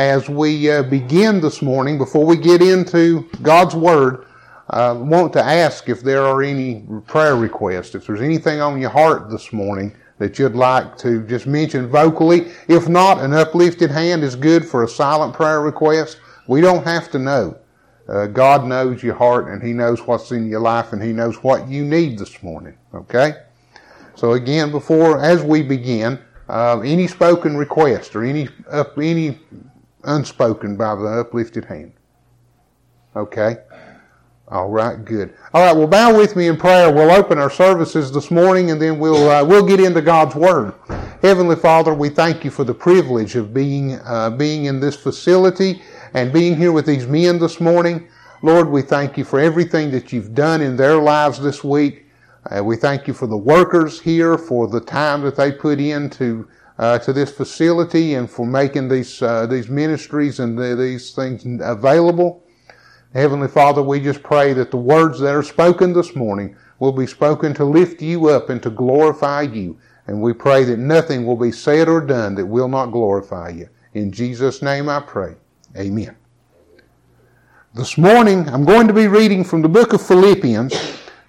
as we uh, begin this morning, before we get into God's Word, I uh, want to ask if there are any prayer requests. If there's anything on your heart this morning that you'd like to just mention vocally. If not, an uplifted hand is good for a silent prayer request. We don't have to know. Uh, God knows your heart and He knows what's in your life and He knows what you need this morning. Okay? So again, before, as we begin, uh, any spoken request or any, up, any unspoken by the uplifted hand. Okay? All right, good. All right, well, bow with me in prayer. We'll open our services this morning, and then we'll uh, we'll get into God's Word. Heavenly Father, we thank you for the privilege of being uh, being in this facility and being here with these men this morning. Lord, we thank you for everything that you've done in their lives this week. Uh, we thank you for the workers here, for the time that they put into uh, to this facility, and for making these uh, these ministries and the, these things available. Heavenly Father, we just pray that the words that are spoken this morning will be spoken to lift you up and to glorify you. And we pray that nothing will be said or done that will not glorify you. In Jesus' name I pray. Amen. This morning, I'm going to be reading from the book of Philippians,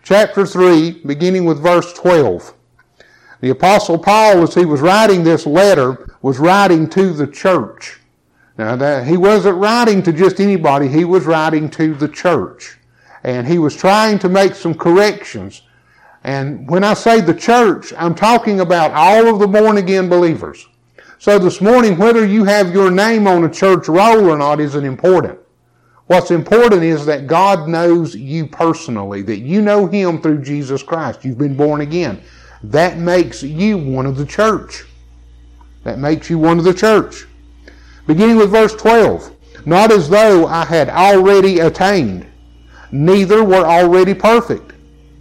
chapter 3, beginning with verse 12. The Apostle Paul, as he was writing this letter, was writing to the church. Now, that, he wasn't writing to just anybody, he was writing to the church. And he was trying to make some corrections. And when I say the church, I'm talking about all of the born again believers. So this morning, whether you have your name on a church roll or not isn't important. What's important is that God knows you personally, that you know Him through Jesus Christ. You've been born again. That makes you one of the church. That makes you one of the church. Beginning with verse 12. Not as though I had already attained, neither were already perfect,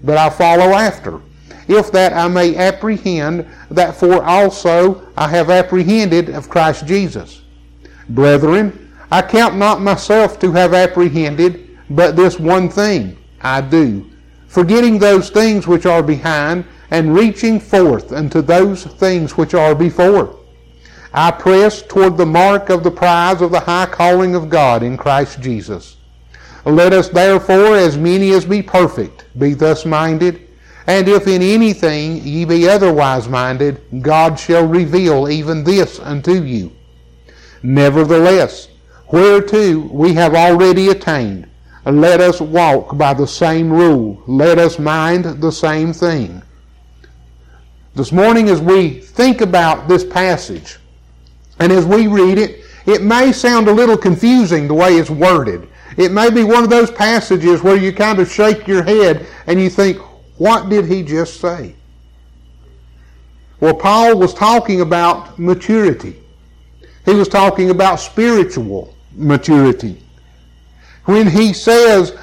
but I follow after. If that I may apprehend that for also I have apprehended of Christ Jesus. Brethren, I count not myself to have apprehended, but this one thing I do, forgetting those things which are behind, and reaching forth unto those things which are before. I press toward the mark of the prize of the high calling of God in Christ Jesus. Let us therefore, as many as be perfect, be thus minded. And if in anything ye be otherwise minded, God shall reveal even this unto you. Nevertheless, whereto we have already attained, let us walk by the same rule. Let us mind the same thing. This morning, as we think about this passage, and as we read it, it may sound a little confusing the way it's worded. It may be one of those passages where you kind of shake your head and you think, what did he just say? Well, Paul was talking about maturity. He was talking about spiritual maturity. When he says,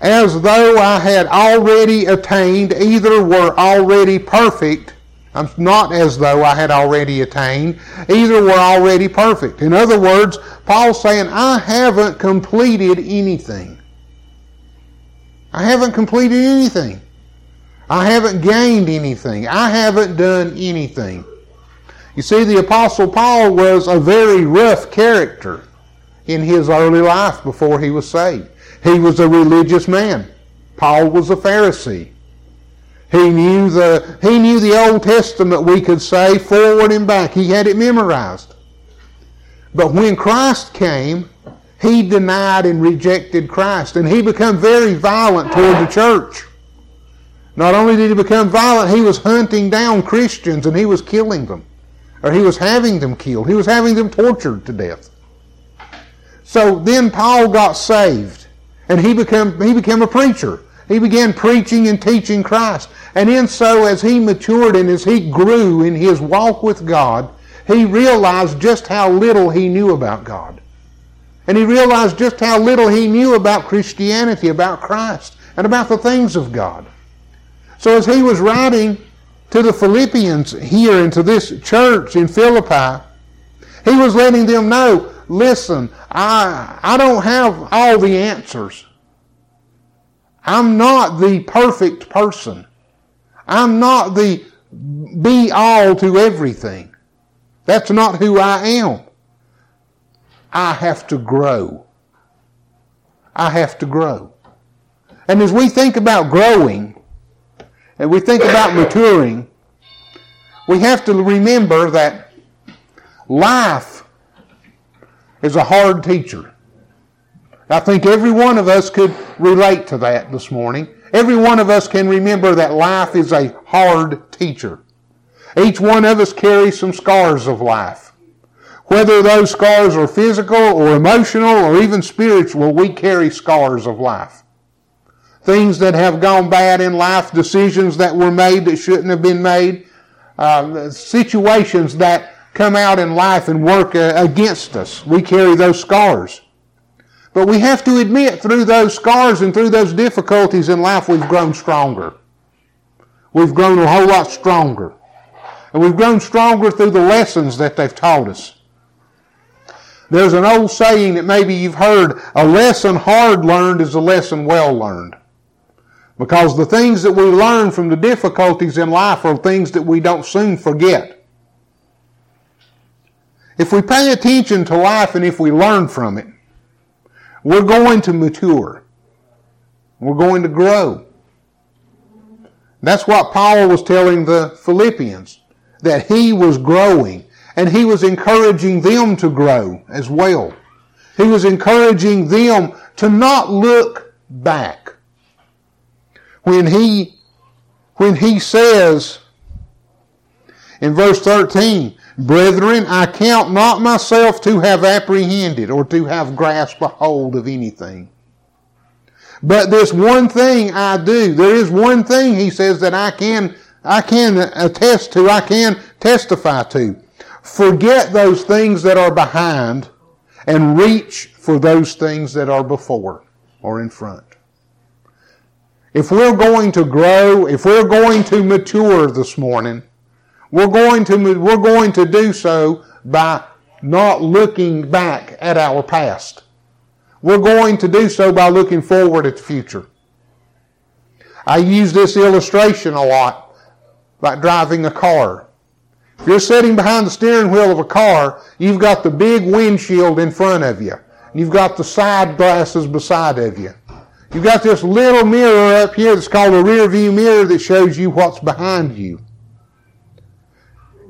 as though I had already attained, either were already perfect, I'm not as though I had already attained. Either were already perfect. In other words, Paul's saying, I haven't completed anything. I haven't completed anything. I haven't gained anything. I haven't done anything. You see, the Apostle Paul was a very rough character in his early life before he was saved. He was a religious man. Paul was a Pharisee. He knew the, he knew the Old Testament, we could say, forward and back. He had it memorized. But when Christ came, he denied and rejected Christ. And he became very violent toward the church. Not only did he become violent, he was hunting down Christians and he was killing them. Or he was having them killed. He was having them tortured to death. So then Paul got saved. And he became, he became a preacher. He began preaching and teaching Christ. And in so, as he matured and as he grew in his walk with God, he realized just how little he knew about God. And he realized just how little he knew about Christianity, about Christ, and about the things of God. So as he was writing to the Philippians here and to this church in Philippi, he was letting them know, listen, I, I don't have all the answers. I'm not the perfect person. I'm not the be all to everything. That's not who I am. I have to grow. I have to grow. And as we think about growing, and we think about maturing, we have to remember that life is a hard teacher. I think every one of us could relate to that this morning. Every one of us can remember that life is a hard teacher. Each one of us carries some scars of life. Whether those scars are physical or emotional or even spiritual, we carry scars of life. Things that have gone bad in life, decisions that were made that shouldn't have been made, uh, situations that come out in life and work uh, against us. We carry those scars. But we have to admit, through those scars and through those difficulties in life, we've grown stronger. We've grown a whole lot stronger. And we've grown stronger through the lessons that they've taught us. There's an old saying that maybe you've heard, a lesson hard learned is a lesson well learned. Because the things that we learn from the difficulties in life are things that we don't soon forget. If we pay attention to life and if we learn from it, we're going to mature. We're going to grow. That's what Paul was telling the Philippians, that he was growing and he was encouraging them to grow as well. He was encouraging them to not look back. When he, when he says in verse 13, Brethren, I count not myself to have apprehended or to have grasped a hold of anything. But this one thing I do, there is one thing, he says, that I can, I can attest to, I can testify to. Forget those things that are behind and reach for those things that are before or in front. If we're going to grow, if we're going to mature this morning, we're going to, we're going to do so by not looking back at our past. We're going to do so by looking forward at the future. I use this illustration a lot, like driving a car. If you're sitting behind the steering wheel of a car, you've got the big windshield in front of you. You've got the side glasses beside of you. You've got this little mirror up here that's called a rear view mirror that shows you what's behind you.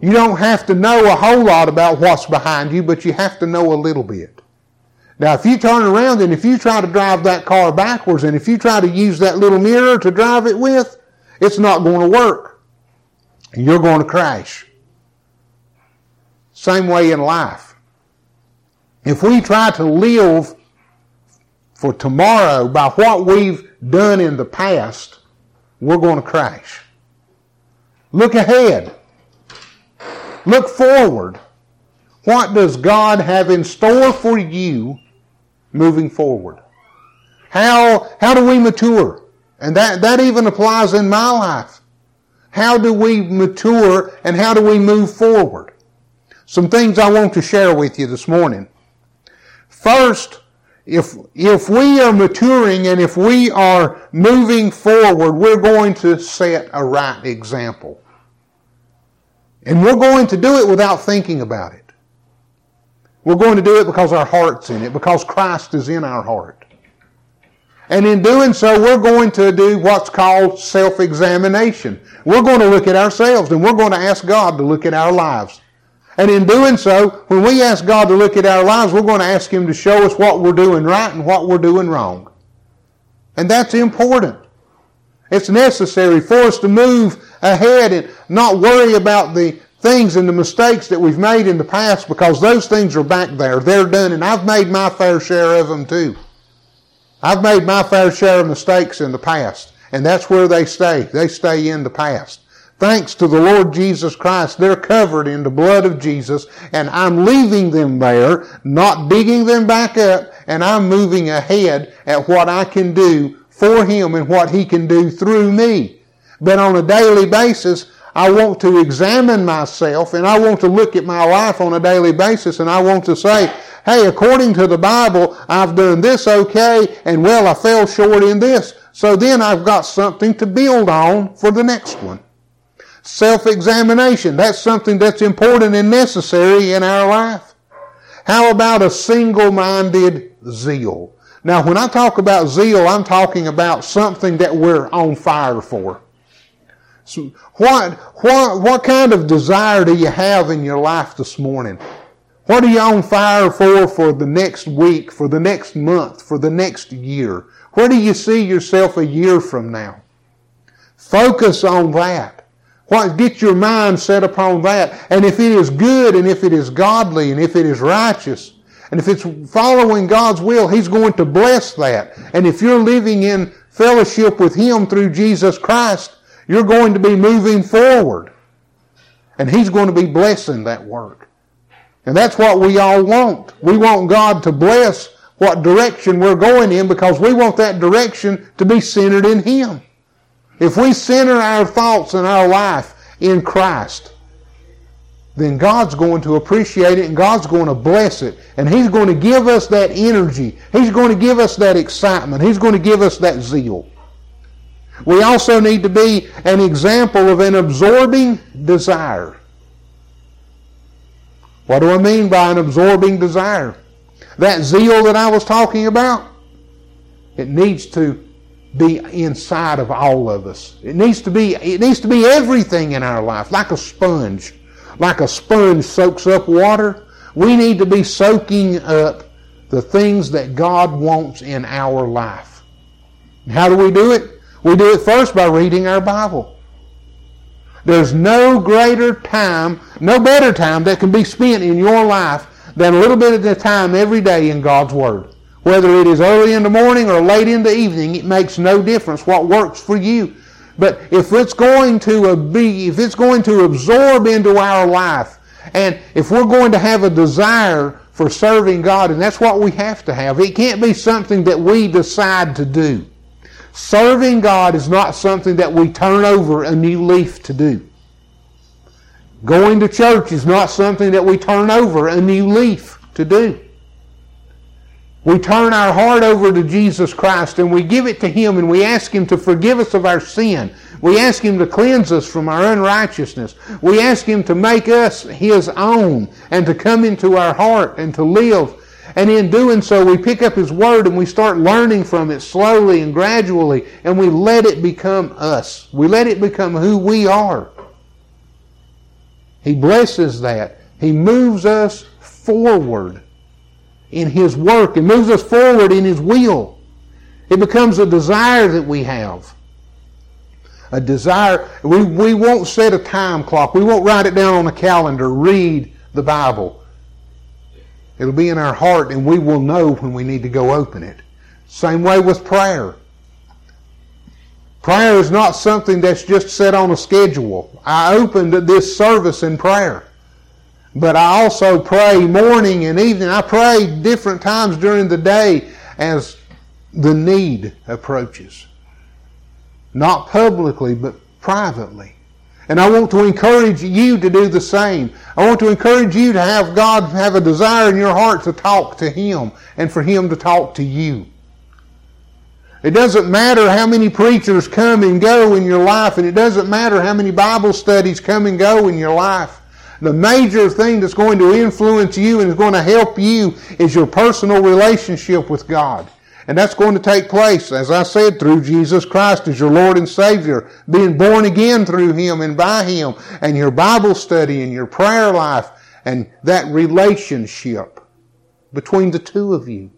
You don't have to know a whole lot about what's behind you, but you have to know a little bit. Now, if you turn around and if you try to drive that car backwards and if you try to use that little mirror to drive it with, it's not going to work. You're going to crash. Same way in life. If we try to live for tomorrow by what we've done in the past, we're going to crash. Look ahead. Look forward. What does God have in store for you moving forward? How, how do we mature? And that, that even applies in my life. How do we mature and how do we move forward? Some things I want to share with you this morning. First, if, if we are maturing and if we are moving forward, we're going to set a right example. And we're going to do it without thinking about it. We're going to do it because our heart's in it, because Christ is in our heart. And in doing so, we're going to do what's called self-examination. We're going to look at ourselves and we're going to ask God to look at our lives. And in doing so, when we ask God to look at our lives, we're going to ask Him to show us what we're doing right and what we're doing wrong. And that's important. It's necessary for us to move ahead and not worry about the things and the mistakes that we've made in the past because those things are back there. They're done, and I've made my fair share of them too. I've made my fair share of mistakes in the past, and that's where they stay. They stay in the past. Thanks to the Lord Jesus Christ, they're covered in the blood of Jesus, and I'm leaving them there, not digging them back up, and I'm moving ahead at what I can do for Him and what He can do through me. But on a daily basis, I want to examine myself and I want to look at my life on a daily basis and I want to say, hey, according to the Bible, I've done this okay and well, I fell short in this. So then I've got something to build on for the next one. Self-examination, that's something that's important and necessary in our life. How about a single-minded zeal? Now, when I talk about zeal, I'm talking about something that we're on fire for. So what, what, what kind of desire do you have in your life this morning? What are you on fire for for the next week, for the next month, for the next year? Where do you see yourself a year from now? Focus on that. What, get your mind set upon that. And if it is good and if it is godly and if it is righteous, and if it's following God's will, He's going to bless that. And if you're living in fellowship with Him through Jesus Christ, you're going to be moving forward. And He's going to be blessing that work. And that's what we all want. We want God to bless what direction we're going in because we want that direction to be centered in Him. If we center our thoughts and our life in Christ, then God's going to appreciate it and God's going to bless it. And He's going to give us that energy. He's going to give us that excitement. He's going to give us that zeal. We also need to be an example of an absorbing desire. What do I mean by an absorbing desire? That zeal that I was talking about, it needs to be inside of all of us. It needs to be, it needs to be everything in our life, like a sponge like a sponge soaks up water, we need to be soaking up the things that God wants in our life. How do we do it? We do it first by reading our Bible. There's no greater time, no better time that can be spent in your life than a little bit of time every day in God's Word. Whether it is early in the morning or late in the evening, it makes no difference what works for you. But if it's going to be, if it's going to absorb into our life, and if we're going to have a desire for serving God, and that's what we have to have, it can't be something that we decide to do. Serving God is not something that we turn over a new leaf to do. Going to church is not something that we turn over a new leaf to do. We turn our heart over to Jesus Christ and we give it to Him and we ask Him to forgive us of our sin. We ask Him to cleanse us from our unrighteousness. We ask Him to make us His own and to come into our heart and to live. And in doing so, we pick up His Word and we start learning from it slowly and gradually and we let it become us. We let it become who we are. He blesses that. He moves us forward in His work and moves us forward in His will. It becomes a desire that we have. A desire. We, we won't set a time clock. We won't write it down on a calendar, read the Bible. It'll be in our heart and we will know when we need to go open it. Same way with prayer. Prayer is not something that's just set on a schedule. I opened this service in prayer. But I also pray morning and evening. I pray different times during the day as the need approaches. Not publicly, but privately. And I want to encourage you to do the same. I want to encourage you to have God have a desire in your heart to talk to Him and for Him to talk to you. It doesn't matter how many preachers come and go in your life, and it doesn't matter how many Bible studies come and go in your life. The major thing that's going to influence you and is going to help you is your personal relationship with God. And that's going to take place, as I said, through Jesus Christ as your Lord and Savior, being born again through Him and by Him, and your Bible study and your prayer life, and that relationship between the two of you.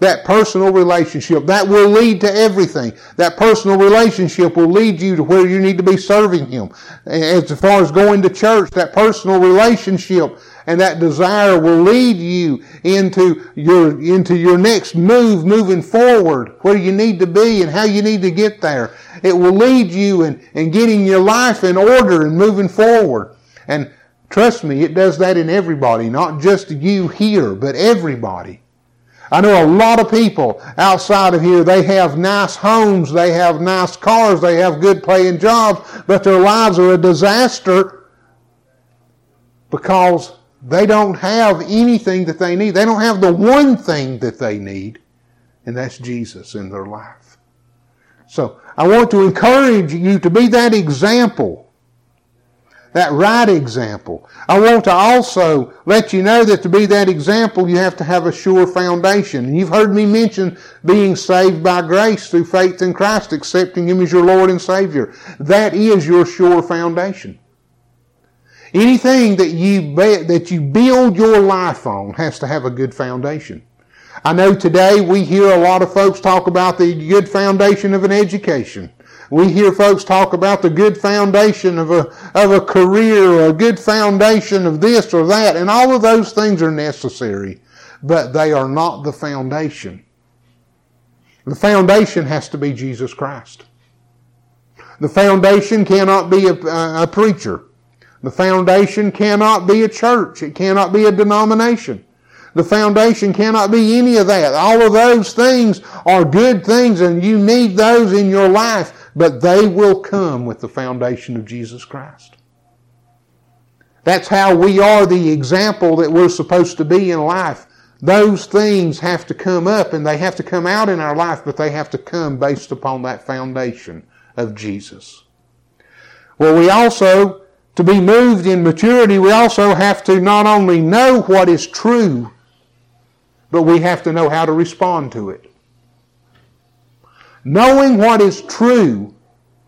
That personal relationship, that will lead to everything. That personal relationship will lead you to where you need to be serving Him. As far as going to church, that personal relationship and that desire will lead you into your, into your next move moving forward, where you need to be and how you need to get there. It will lead you in, in getting your life in order and moving forward. And trust me, it does that in everybody, not just you here, but everybody. I know a lot of people outside of here, they have nice homes, they have nice cars, they have good paying jobs, but their lives are a disaster because they don't have anything that they need. They don't have the one thing that they need, and that's Jesus in their life. So I want to encourage you to be that example that right example. I want to also let you know that to be that example, you have to have a sure foundation. You've heard me mention being saved by grace through faith in Christ, accepting Him as your Lord and Savior. That is your sure foundation. Anything that you be, that you build your life on has to have a good foundation. I know today we hear a lot of folks talk about the good foundation of an education. We hear folks talk about the good foundation of a, of a career or a good foundation of this or that, and all of those things are necessary, but they are not the foundation. The foundation has to be Jesus Christ. The foundation cannot be a, a preacher. The foundation cannot be a church. It cannot be a denomination. The foundation cannot be any of that. All of those things are good things and you need those in your life but they will come with the foundation of Jesus Christ. That's how we are the example that we're supposed to be in life. Those things have to come up and they have to come out in our life, but they have to come based upon that foundation of Jesus. Well, we also, to be moved in maturity, we also have to not only know what is true, but we have to know how to respond to it. Knowing what is true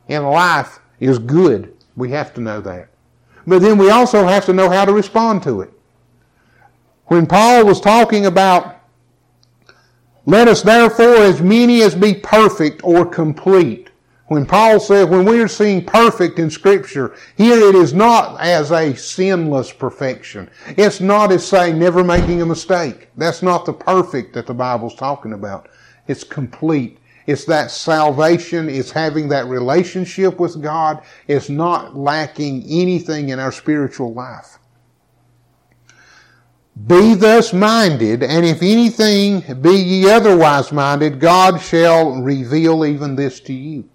in life is good. We have to know that. But then we also have to know how to respond to it. When Paul was talking about, let us therefore as many as be perfect or complete. When Paul said, when we are seeing perfect in Scripture, here it is not as a sinless perfection. It's not as saying never making a mistake. That's not the perfect that the Bible's talking about. It's complete. It's that salvation. It's having that relationship with God. It's not lacking anything in our spiritual life. Be thus minded, and if anything be ye otherwise minded, God shall reveal even this to you.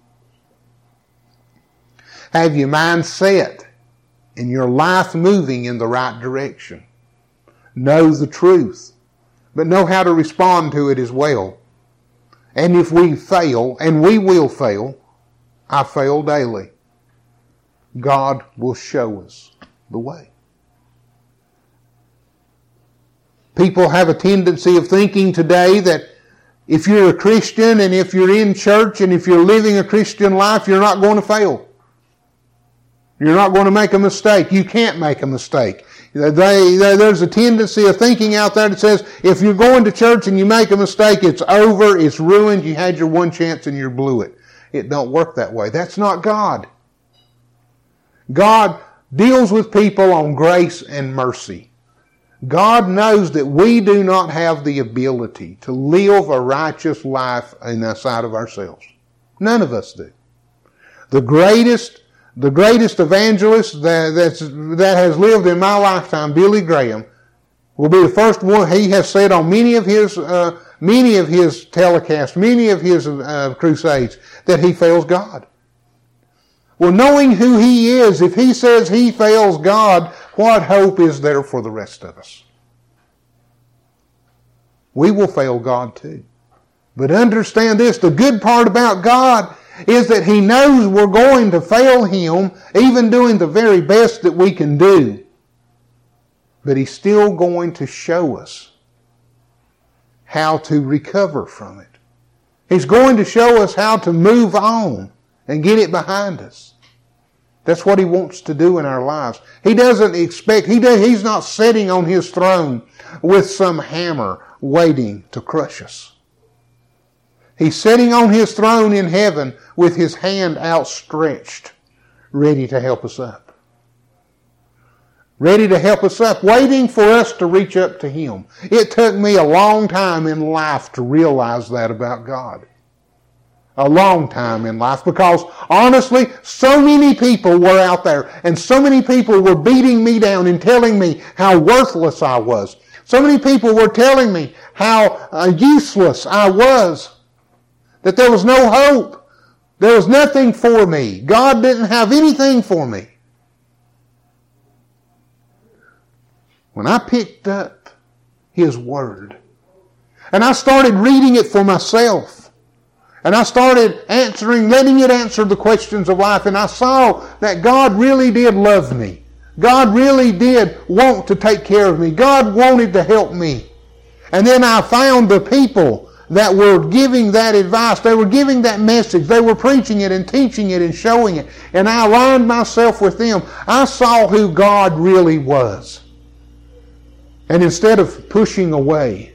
Have your mind set and your life moving in the right direction. Know the truth, but know how to respond to it as well. And if we fail, and we will fail, I fail daily, God will show us the way. People have a tendency of thinking today that if you're a Christian and if you're in church and if you're living a Christian life, you're not going to fail. You're not going to make a mistake. You can't make a mistake. They, they, there's a tendency of thinking out there that says if you're going to church and you make a mistake, it's over, it's ruined, you had your one chance and you blew it. It don't work that way. That's not God. God deals with people on grace and mercy. God knows that we do not have the ability to live a righteous life in of ourselves. None of us do. The greatest the greatest evangelist that, that has lived in my lifetime, Billy Graham, will be the first one. He has said on many of his uh, many of his telecasts, many of his uh, crusades, that he fails God. Well, knowing who he is, if he says he fails God, what hope is there for the rest of us? We will fail God too. But understand this, the good part about God is that He knows we're going to fail Him, even doing the very best that we can do. But He's still going to show us how to recover from it. He's going to show us how to move on and get it behind us. That's what he wants to do in our lives. He doesn't expect, he does, he's not sitting on his throne with some hammer waiting to crush us. He's sitting on his throne in heaven with his hand outstretched, ready to help us up. Ready to help us up, waiting for us to reach up to him. It took me a long time in life to realize that about God. A long time in life because honestly, so many people were out there and so many people were beating me down and telling me how worthless I was. So many people were telling me how uh, useless I was that there was no hope. There was nothing for me. God didn't have anything for me. When I picked up His Word and I started reading it for myself, And I started answering, letting it answer the questions of life, and I saw that God really did love me. God really did want to take care of me. God wanted to help me. And then I found the people that were giving that advice. They were giving that message. They were preaching it and teaching it and showing it. And I aligned myself with them. I saw who God really was. And instead of pushing away,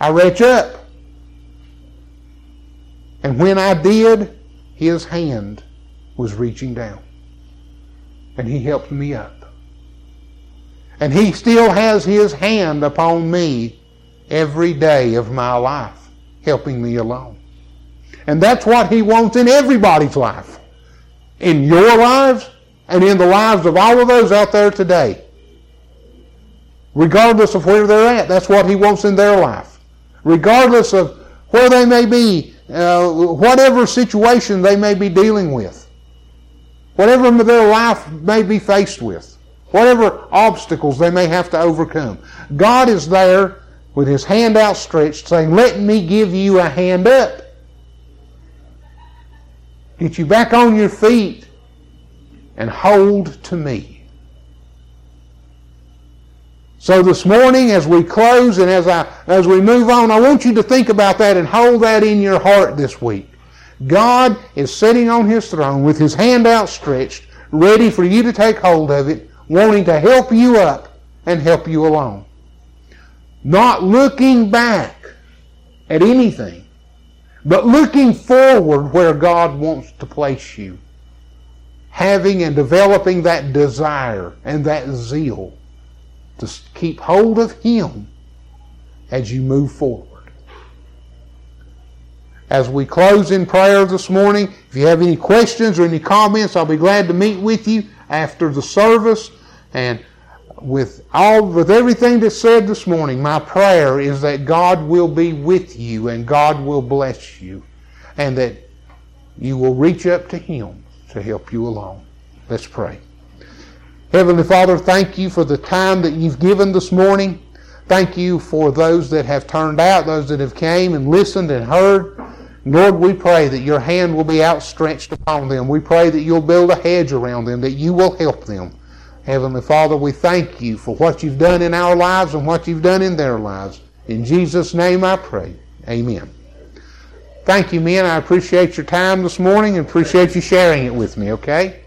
I reach up. And when I did, his hand was reaching down. And he helped me up. And he still has his hand upon me every day of my life, helping me along. And that's what He wants in everybody's life. In your lives and in the lives of all of those out there today. Regardless of where they're at, that's what He wants in their life. Regardless of where they may be, uh, whatever situation they may be dealing with, whatever their life may be faced with, whatever obstacles they may have to overcome. God is there with his hand outstretched, saying, Let me give you a hand up. Get you back on your feet and hold to me. So this morning, as we close and as, I, as we move on, I want you to think about that and hold that in your heart this week. God is sitting on his throne with his hand outstretched, ready for you to take hold of it, wanting to help you up and help you along. Not looking back at anything, but looking forward where God wants to place you. Having and developing that desire and that zeal to keep hold of Him as you move forward. As we close in prayer this morning, if you have any questions or any comments, I'll be glad to meet with you after the service. And with all with everything that's said this morning, my prayer is that God will be with you and God will bless you and that you will reach up to him to help you along. Let's pray. Heavenly Father, thank you for the time that you've given this morning. Thank you for those that have turned out, those that have came and listened and heard. Lord, we pray that your hand will be outstretched upon them. We pray that you'll build a hedge around them, that you will help them. Heavenly Father, we thank you for what you've done in our lives and what you've done in their lives. In Jesus' name I pray. Amen. Thank you, men. I appreciate your time this morning and appreciate you sharing it with me, okay?